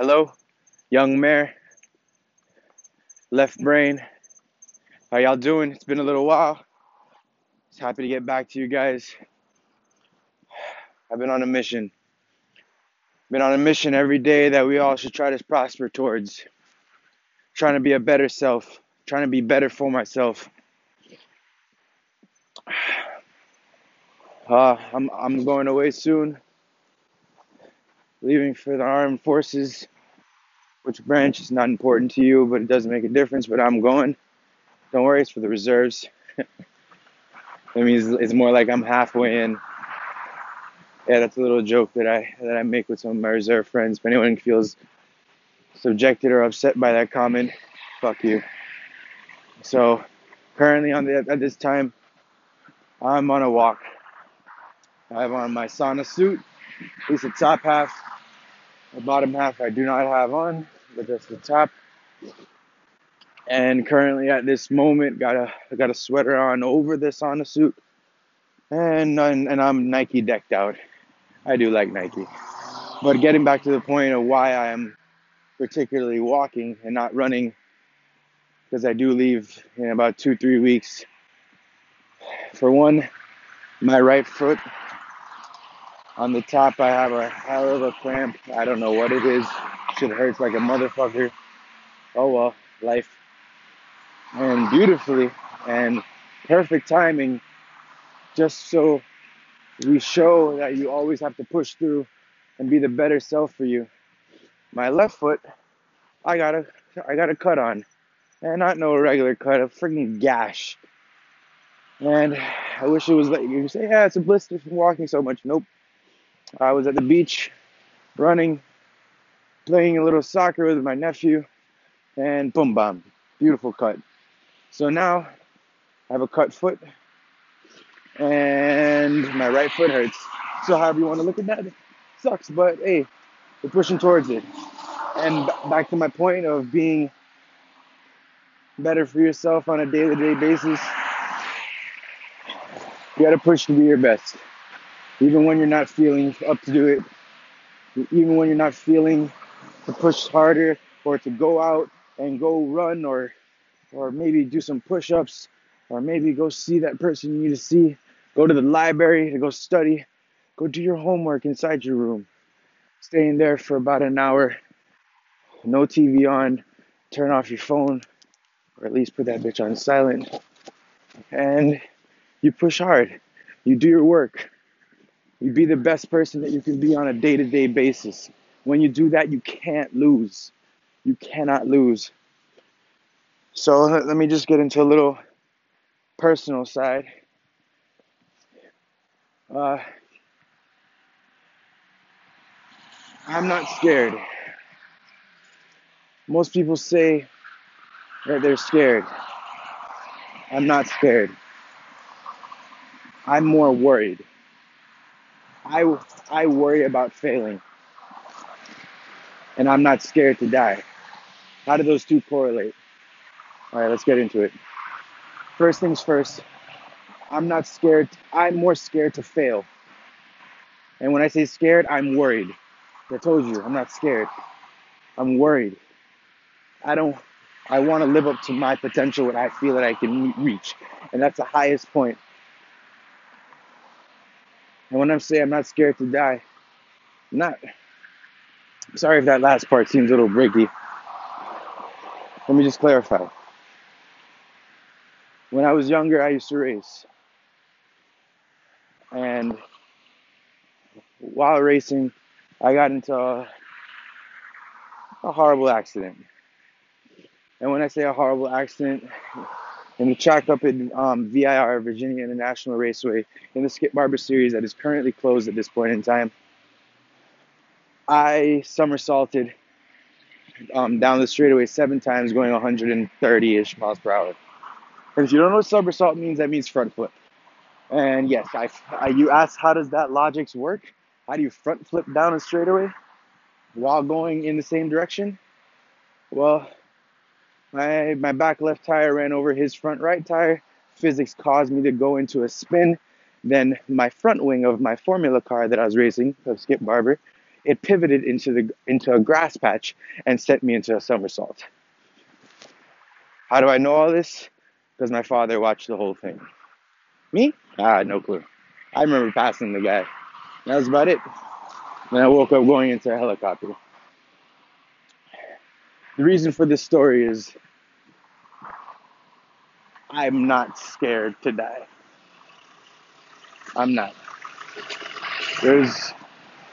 Hello, young mayor, left brain. How y'all doing? It's been a little while. Just happy to get back to you guys. I've been on a mission. Been on a mission every day that we all should try to prosper towards. Trying to be a better self, trying to be better for myself. Uh, I'm I'm going away soon. Leaving for the armed forces. Which branch is not important to you, but it doesn't make a difference. But I'm going. Don't worry, it's for the reserves. I mean, it's, more like I'm halfway in. Yeah, that's a little joke that I that I make with some of my reserve friends. If anyone feels subjected or upset by that comment, fuck you. So, currently on the at this time, I'm on a walk. I have on my sauna suit, at least the top half. The bottom half I do not have on, but that's the top. And currently at this moment, got a got a sweater on over the sauna suit, and and, and I'm Nike decked out. I do like Nike, but getting back to the point of why I am particularly walking and not running, because I do leave in about two three weeks. For one, my right foot on the top, I have a hell of a cramp. I don't know what it is. Shit hurts like a motherfucker. Oh well, life. And beautifully and perfect timing, just so we show that you always have to push through and be the better self for you. My left foot, I got a, I got a cut on, and not no regular cut, a freaking gash. And I wish it was like you say, yeah, it's a blister from walking so much. Nope. I was at the beach running, playing a little soccer with my nephew, and boom, bam, beautiful cut. So now I have a cut foot, and my right foot hurts. So however you want to look at that, sucks, but hey, we're pushing towards it. And back to my point of being better for yourself on a day-to-day basis, you got to push to be your best even when you're not feeling up to do it, even when you're not feeling to push harder or to go out and go run or or maybe do some push-ups or maybe go see that person you need to see, go to the library to go study, go do your homework inside your room. Stay in there for about an hour, no TV on, turn off your phone, or at least put that bitch on silent, and you push hard. You do your work. You be the best person that you can be on a day to day basis. When you do that, you can't lose. You cannot lose. So let me just get into a little personal side. Uh, I'm not scared. Most people say that they're scared. I'm not scared. I'm more worried. I, I worry about failing. And I'm not scared to die. How do those two correlate? All right, let's get into it. First things first, I'm not scared. I'm more scared to fail. And when I say scared, I'm worried. I told you, I'm not scared. I'm worried. I don't, I want to live up to my potential, what I feel that I can reach. And that's the highest point. And when I'm saying I'm not scared to die, I'm not. Sorry if that last part seems a little breaky. Let me just clarify. When I was younger, I used to race. And while racing, I got into a, a horrible accident. And when I say a horrible accident, in the track up in um, VIR, Virginia International Raceway, in the Skip Barber Series that is currently closed at this point in time. I somersaulted um, down the straightaway seven times, going 130 ish miles per hour. And if you don't know what somersault means, that means front flip. And yes, I, I, you ask how does that logics work? How do you front flip down a straightaway while going in the same direction? Well, my, my back left tire ran over his front right tire. Physics caused me to go into a spin. Then my front wing of my Formula car that I was racing, of Skip Barber, it pivoted into the into a grass patch and sent me into a somersault. How do I know all this? Because my father watched the whole thing. Me? Ah, no clue. I remember passing the guy. That was about it. Then I woke up going into a helicopter. The reason for this story is I'm not scared to die. I'm not. There's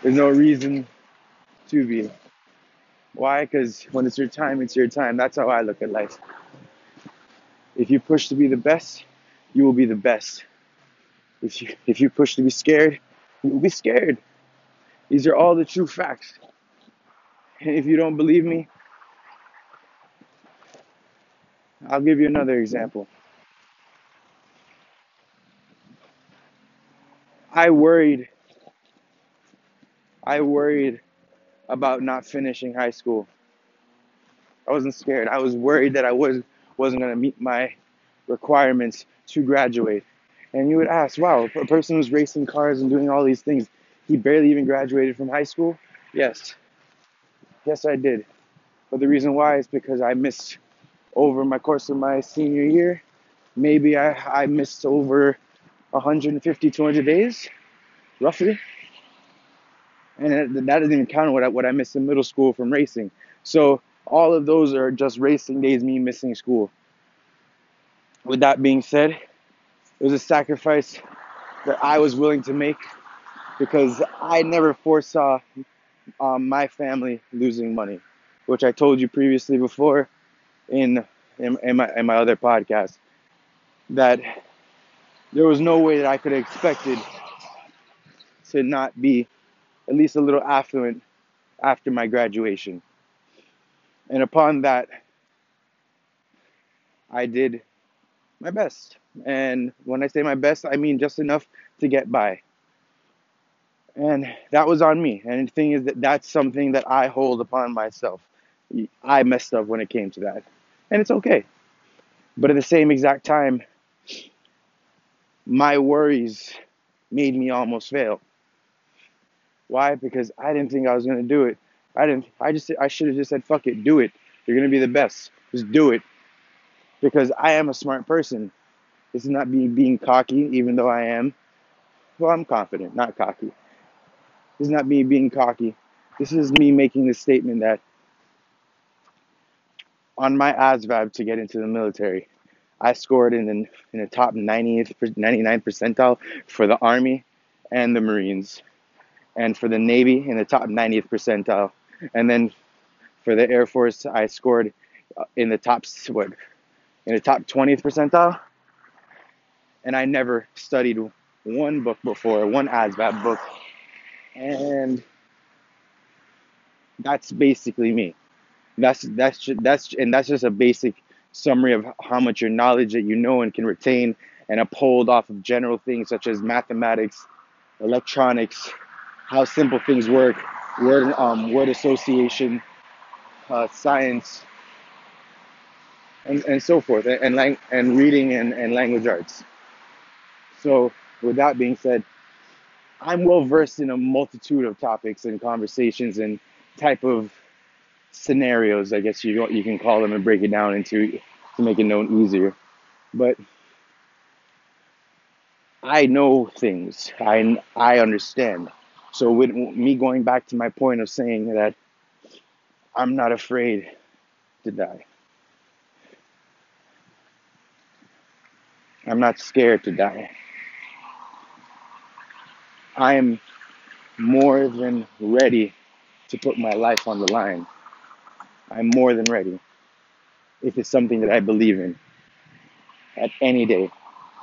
there's no reason to be. Why? Because when it's your time, it's your time. That's how I look at life. If you push to be the best, you will be the best. If you if you push to be scared, you will be scared. These are all the true facts. And if you don't believe me, I'll give you another example. I worried I worried about not finishing high school. I wasn't scared. I was worried that I was wasn't going to meet my requirements to graduate. And you would ask, wow, a person who's racing cars and doing all these things, he barely even graduated from high school? Yes. Yes, I did. But the reason why is because I missed over my course of my senior year. Maybe I, I missed over 150, 200 days, roughly. And that doesn't even count what I, what I missed in middle school from racing. So all of those are just racing days, me missing school. With that being said, it was a sacrifice that I was willing to make because I never foresaw um, my family losing money, which I told you previously before in, in, in, my, in my other podcast, that there was no way that I could have expected to not be at least a little affluent after my graduation. And upon that, I did my best. And when I say my best, I mean just enough to get by. And that was on me. And the thing is that that's something that I hold upon myself. I messed up when it came to that. And it's okay. But at the same exact time, my worries made me almost fail. Why? Because I didn't think I was going to do it. I didn't. I just. I should have just said, "Fuck it, do it. You're going to be the best. Just do it." Because I am a smart person. This is not me being cocky, even though I am. Well, I'm confident, not cocky. This is not me being cocky. This is me making the statement that on my ASVAB to get into the military, I scored in the, in the top 90th, 99th percentile for the Army and the Marines, and for the Navy in the top 90th percentile, and then for the Air Force I scored uh, in the top what in the top 20th percentile, and I never studied one book before, one ASVAB book, and that's basically me. That's that's that's and that's just a basic summary of how much your knowledge that you know and can retain and uphold off of general things such as mathematics, electronics, how simple things work, word um, word association, uh, science, and, and so forth, and and, lang- and reading and, and language arts. So, with that being said, I'm well versed in a multitude of topics and conversations and type of scenarios, I guess you you can call them, and break it down into to make it known easier. But I know things. I I understand. So with me going back to my point of saying that I'm not afraid to die. I'm not scared to die. I am more than ready to put my life on the line. I'm more than ready if it's something that I believe in at any day.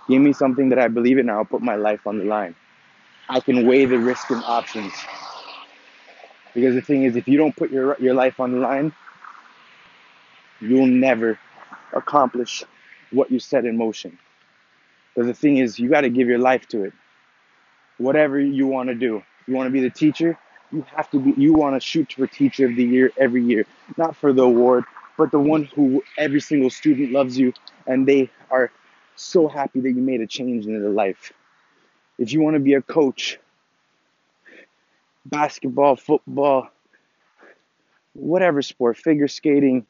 Give me something that I believe in, and I'll put my life on the line. I can weigh the risk and options. Because the thing is, if you don't put your, your life on the line, you'll never accomplish what you set in motion. But the thing is, you got to give your life to it. Whatever you want to do. You want to be the teacher, you have to be, you want to shoot for teacher of the year every year. Not for the award, but the one who every single student loves you and they are so happy that you made a change in their life. If you want to be a coach, basketball, football, whatever sport, figure skating,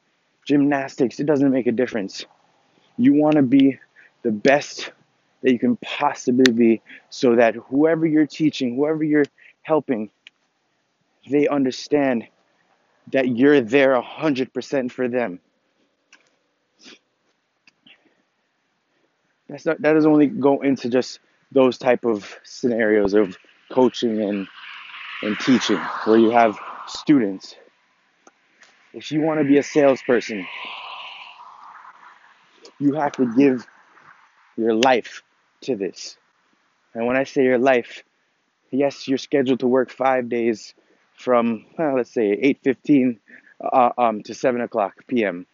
gymnastics, it doesn't make a difference. You want to be the best that you can possibly be so that whoever you're teaching, whoever you're helping, they understand that you're there 100% for them. That's not, that doesn't only go into just those type of scenarios of coaching and, and teaching where you have students. If you want to be a salesperson, you have to give your life to this. And when I say your life, yes, you're scheduled to work five days from let's say 8:15 uh, um, to 7 o'clock p.m.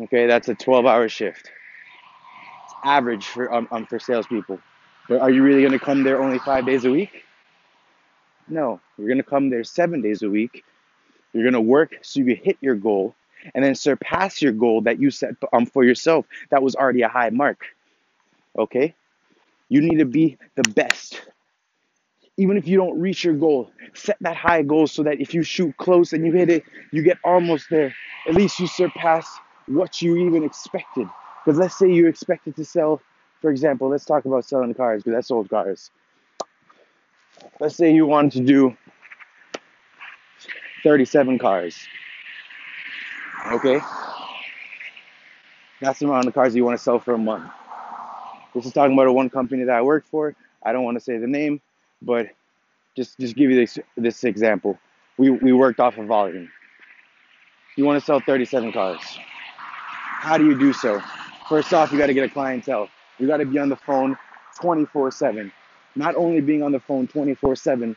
Okay, that's a 12-hour shift. It's average for um, um for salespeople. But are you really going to come there only five days a week? No, you're going to come there seven days a week. You're going to work so you hit your goal and then surpass your goal that you set um, for yourself. That was already a high mark. Okay, you need to be the best even if you don't reach your goal, set that high goal so that if you shoot close and you hit it, you get almost there. At least you surpass what you even expected. Because let's say you expected to sell, for example, let's talk about selling cars because that's old cars. Let's say you wanted to do 37 cars. Okay? That's the amount of cars you want to sell for a month. This is talking about a one company that I work for. I don't want to say the name, but just just give you this this example. We we worked off of volume. You want to sell 37 cars. How do you do so? First off, you got to get a clientele. You got to be on the phone 24/7. Not only being on the phone 24/7,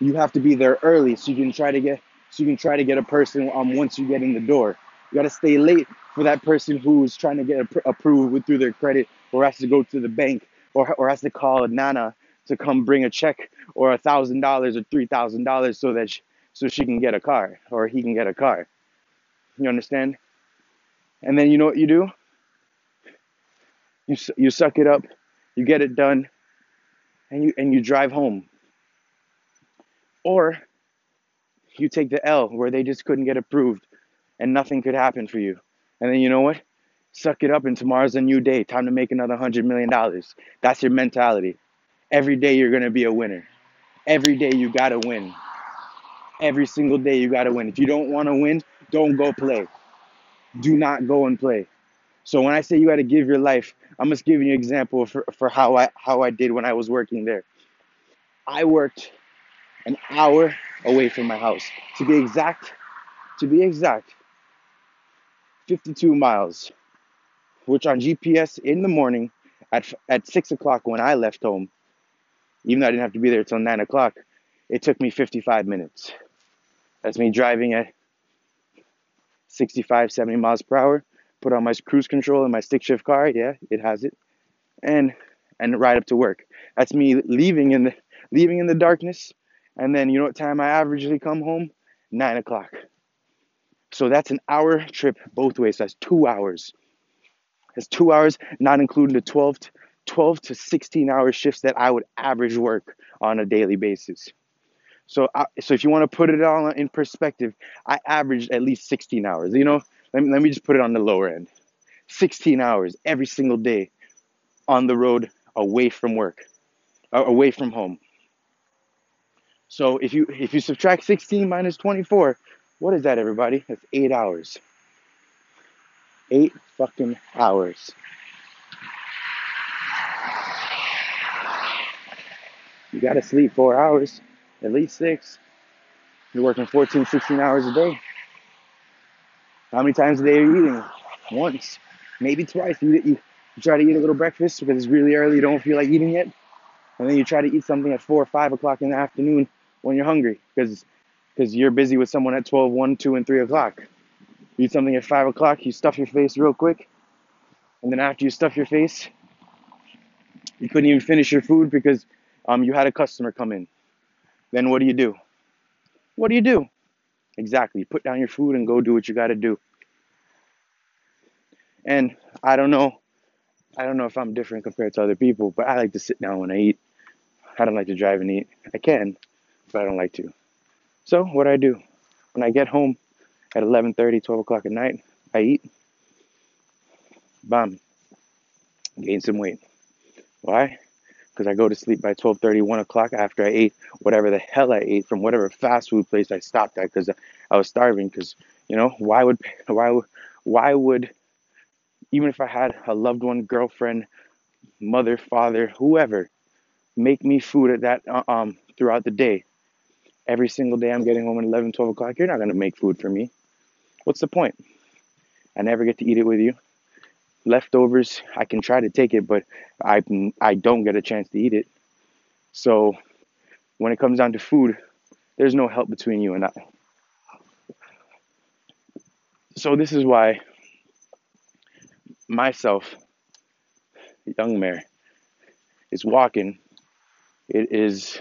you have to be there early so you can try to get so you can try to get a person um once you get in the door. You got to stay late for that person who's trying to get approved through their credit or has to go to the bank or, or has to call Nana to come bring a check or a thousand dollars or three thousand dollars so that she, so she can get a car or he can get a car. You understand? And then you know what you do? You you suck it up, you get it done, and you and you drive home. Or you take the L where they just couldn't get approved and nothing could happen for you. And then you know what? Suck it up and tomorrow's a new day. Time to make another hundred million dollars. That's your mentality. Every day you're going to be a winner. Every day you got to win. Every single day you got to win. If you don't want to win, don't go play. Do not go and play. So when I say you got to give your life, I'm just giving you an example for, for how I how I did when I was working there. I worked an hour away from my house. To be exact, to be exact, 52 miles, which on GPS in the morning at at six o'clock when I left home even though I didn't have to be there till nine o'clock, it took me 55 minutes. That's me driving at 65, 70 miles per hour, put on my cruise control in my stick shift car. Yeah, it has it. And and ride up to work. That's me leaving in the leaving in the darkness. And then you know what time I averagely come home? Nine o'clock. So that's an hour trip both ways. So that's two hours. That's two hours, not including the 12 12 to 16 hour shifts that I would average work on a daily basis. So, I, so if you want to put it all in perspective, I averaged at least 16 hours. You know, let me, let me just put it on the lower end. 16 hours every single day on the road away from work, away from home. So if you if you subtract 16 minus 24, what is that, everybody? That's eight hours. Eight fucking hours. You got to sleep four hours, at least six. You're working 14, 16 hours a day. How many times a day are you eating? Once, maybe twice. You, you, try to eat a little breakfast because it's really early, you don't feel like eating it. And then you try to eat something at 4 or 5 o'clock in the afternoon when you're hungry because because you're busy with someone at 12, 1, 2, and 3 o'clock. You eat something at 5 o'clock, you stuff your face real quick. And then after you stuff your face, you couldn't even finish your food because um, you had a customer come in. Then what do you do? What do you do? Exactly. Put down your food and go do what you got to do. And I don't know. I don't know if I'm different compared to other people, but I like to sit down when I eat. I don't like to drive and eat. I can, but I don't like to. So what do I do when I get home at 11:30, 12 o'clock at night, I eat. Bam, gain some weight. Why? Because I go to sleep by 12:30, 1 o'clock after I ate whatever the hell I ate from whatever fast food place I stopped at because I was starving. Because you know why would why why would even if I had a loved one, girlfriend, mother, father, whoever, make me food at that uh, um throughout the day. Every single day I'm getting home at 11, 12 o'clock. You're not gonna make food for me. What's the point? I never get to eat it with you. Leftovers, I can try to take it, but I I don't get a chance to eat it. So when it comes down to food, there's no help between you and I. So this is why myself, young Mare, is walking. It is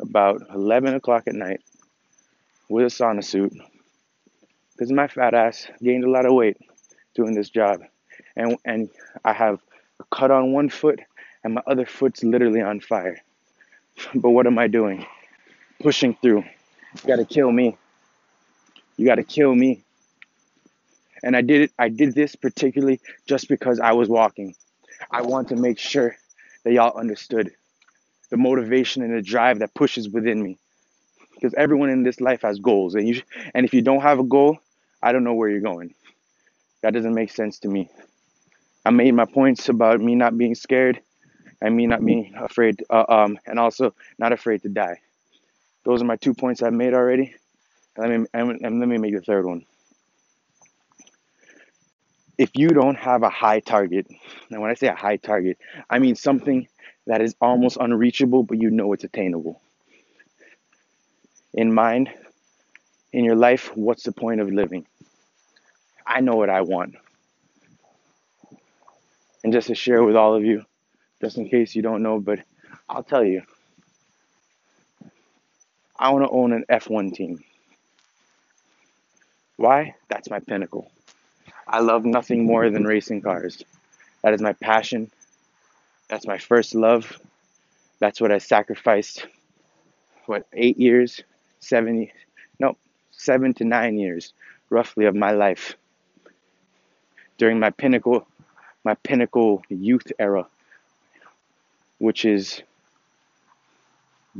about 11 o'clock at night with a sauna suit because my fat ass gained a lot of weight doing this job. And, and I have a cut on one foot and my other foot's literally on fire. But what am I doing? Pushing through. You gotta kill me. You gotta kill me. And I did it, I did this particularly just because I was walking. I want to make sure that y'all understood the motivation and the drive that pushes within me. Because everyone in this life has goals, and you and if you don't have a goal, I don't know where you're going. That doesn't make sense to me. I made my points about me not being scared and me not being afraid, uh, um, and also not afraid to die. Those are my two points I've made already. Let me and, and let me make the third one. If you don't have a high target, and when I say a high target, I mean something that is almost unreachable, but you know it's attainable. In mind, in your life, what's the point of living? I know what I want. And just to share with all of you, just in case you don't know, but I'll tell you. I want to own an F1 team. Why? That's my pinnacle. I love nothing more than racing cars. That is my passion. That's my first love. That's what I sacrificed. What, eight years, seven, no, seven to nine years, roughly, of my life during my pinnacle, my pinnacle youth era, which is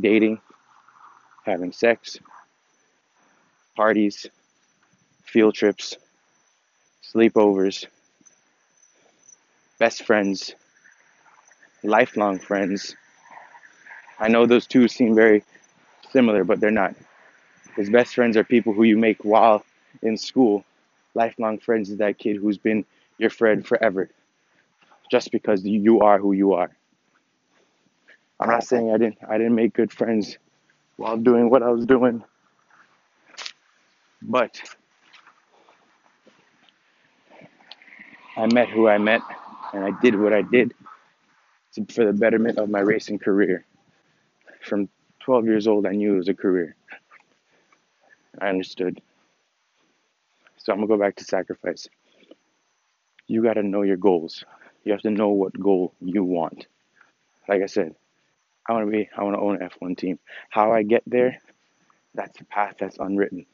dating, having sex, parties, field trips, sleepovers, best friends, lifelong friends. I know those two seem very similar, but they're not. Because best friends are people who you make while in school. Lifelong friends is that kid who's been your friend forever, just because you are who you are. I'm not saying I didn't I didn't make good friends while doing what I was doing, but I met who I met, and I did what I did to, for the betterment of my racing career. From 12 years old, I knew it was a career. I understood. So I'm gonna go back to sacrifice. You gotta know your goals. You have to know what goal you want. Like I said, I wanna be, I wanna own an F1 team. How I get there, that's a path that's unwritten.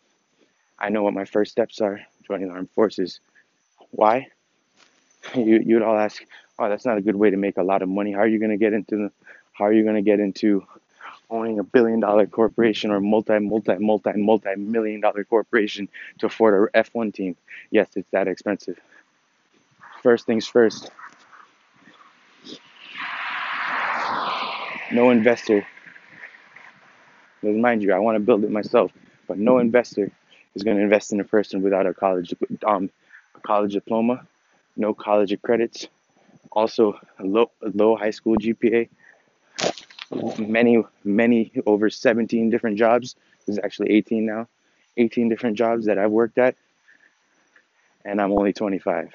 I know what my first steps are joining the armed forces. Why? You you'd all ask, oh, that's not a good way to make a lot of money. How are you gonna get into the, how are you gonna get into owning a billion dollar corporation or multi, multi, multi, multi million dollar corporation to afford a F1 team. Yes, it's that expensive. First things first. No investor. Mind you, I want to build it myself, but no investor is going to invest in a person without a college um, a college diploma, no college credits, also a low, a low high school GPA, many, many over 17 different jobs. This is actually 18 now. 18 different jobs that I've worked at, and I'm only 25.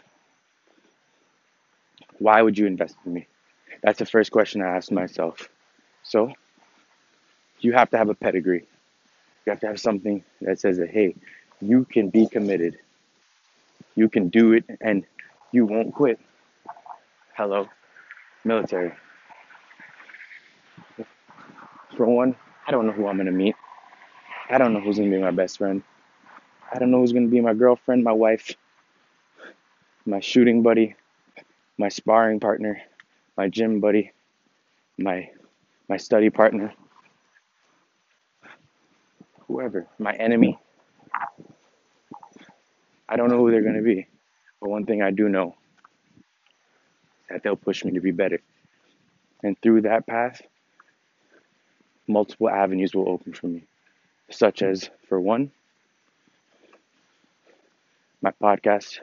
Why would you invest in me? That's the first question I asked myself. So, you have to have a pedigree. You have to have something that says that, hey, you can be committed. You can do it and you won't quit. Hello, military. For one, I don't know who I'm gonna meet. I don't know who's gonna be my best friend. I don't know who's gonna be my girlfriend, my wife, my shooting buddy, my sparring partner, my gym buddy, my my study partner, whoever, my enemy. I don't know who they're gonna be. But one thing I do know that they'll push me to be better. And through that path, multiple avenues will open for me. Such as, for one, my podcast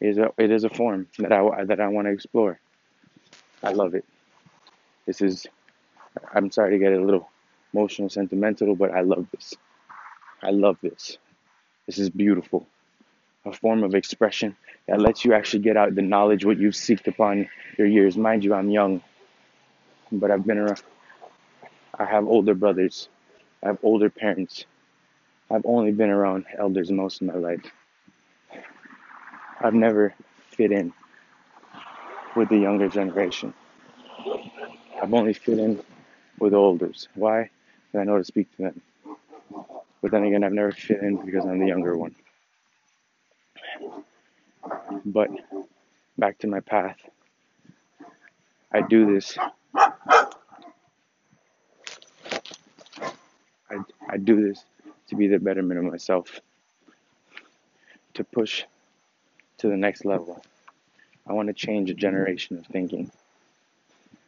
is a it is a form that I that I want to explore. I love it. This is I'm sorry to get a little emotional, sentimental, but I love this. I love this. This is beautiful. A form of expression that lets you actually get out the knowledge what you've seeked upon your years. Mind you, I'm young, but I've been around. I have older brothers. I have older parents. I've only been around elders most of my life. I've never fit in with the younger generation. I've only fit in with elders. Why? Because I know to speak to them. But then again, I've never fit in because I'm the younger one. But back to my path. I do this. I, I do this to be the betterment of myself, to push to the next level. I want to change a generation of thinking.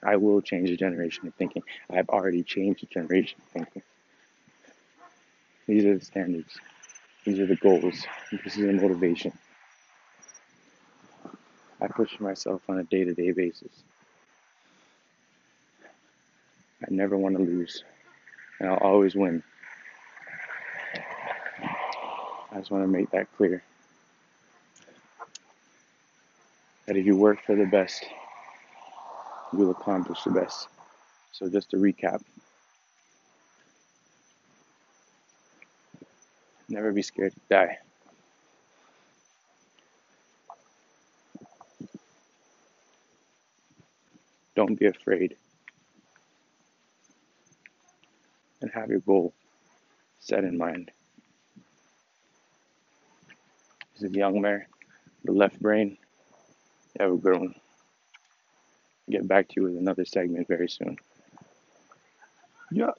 I will change a generation of thinking. I have already changed a generation of thinking. These are the standards. These are the goals. This is the motivation. I push myself on a day to day basis. I never want to lose, and I'll always win. I just want to make that clear. That if you work for the best, you'll accomplish the best. So, just to recap never be scared to die. Don't be afraid. And have your goal set in mind. This is Young Mare, the left brain. Have a good one. Get back to you with another segment very soon. Yeah.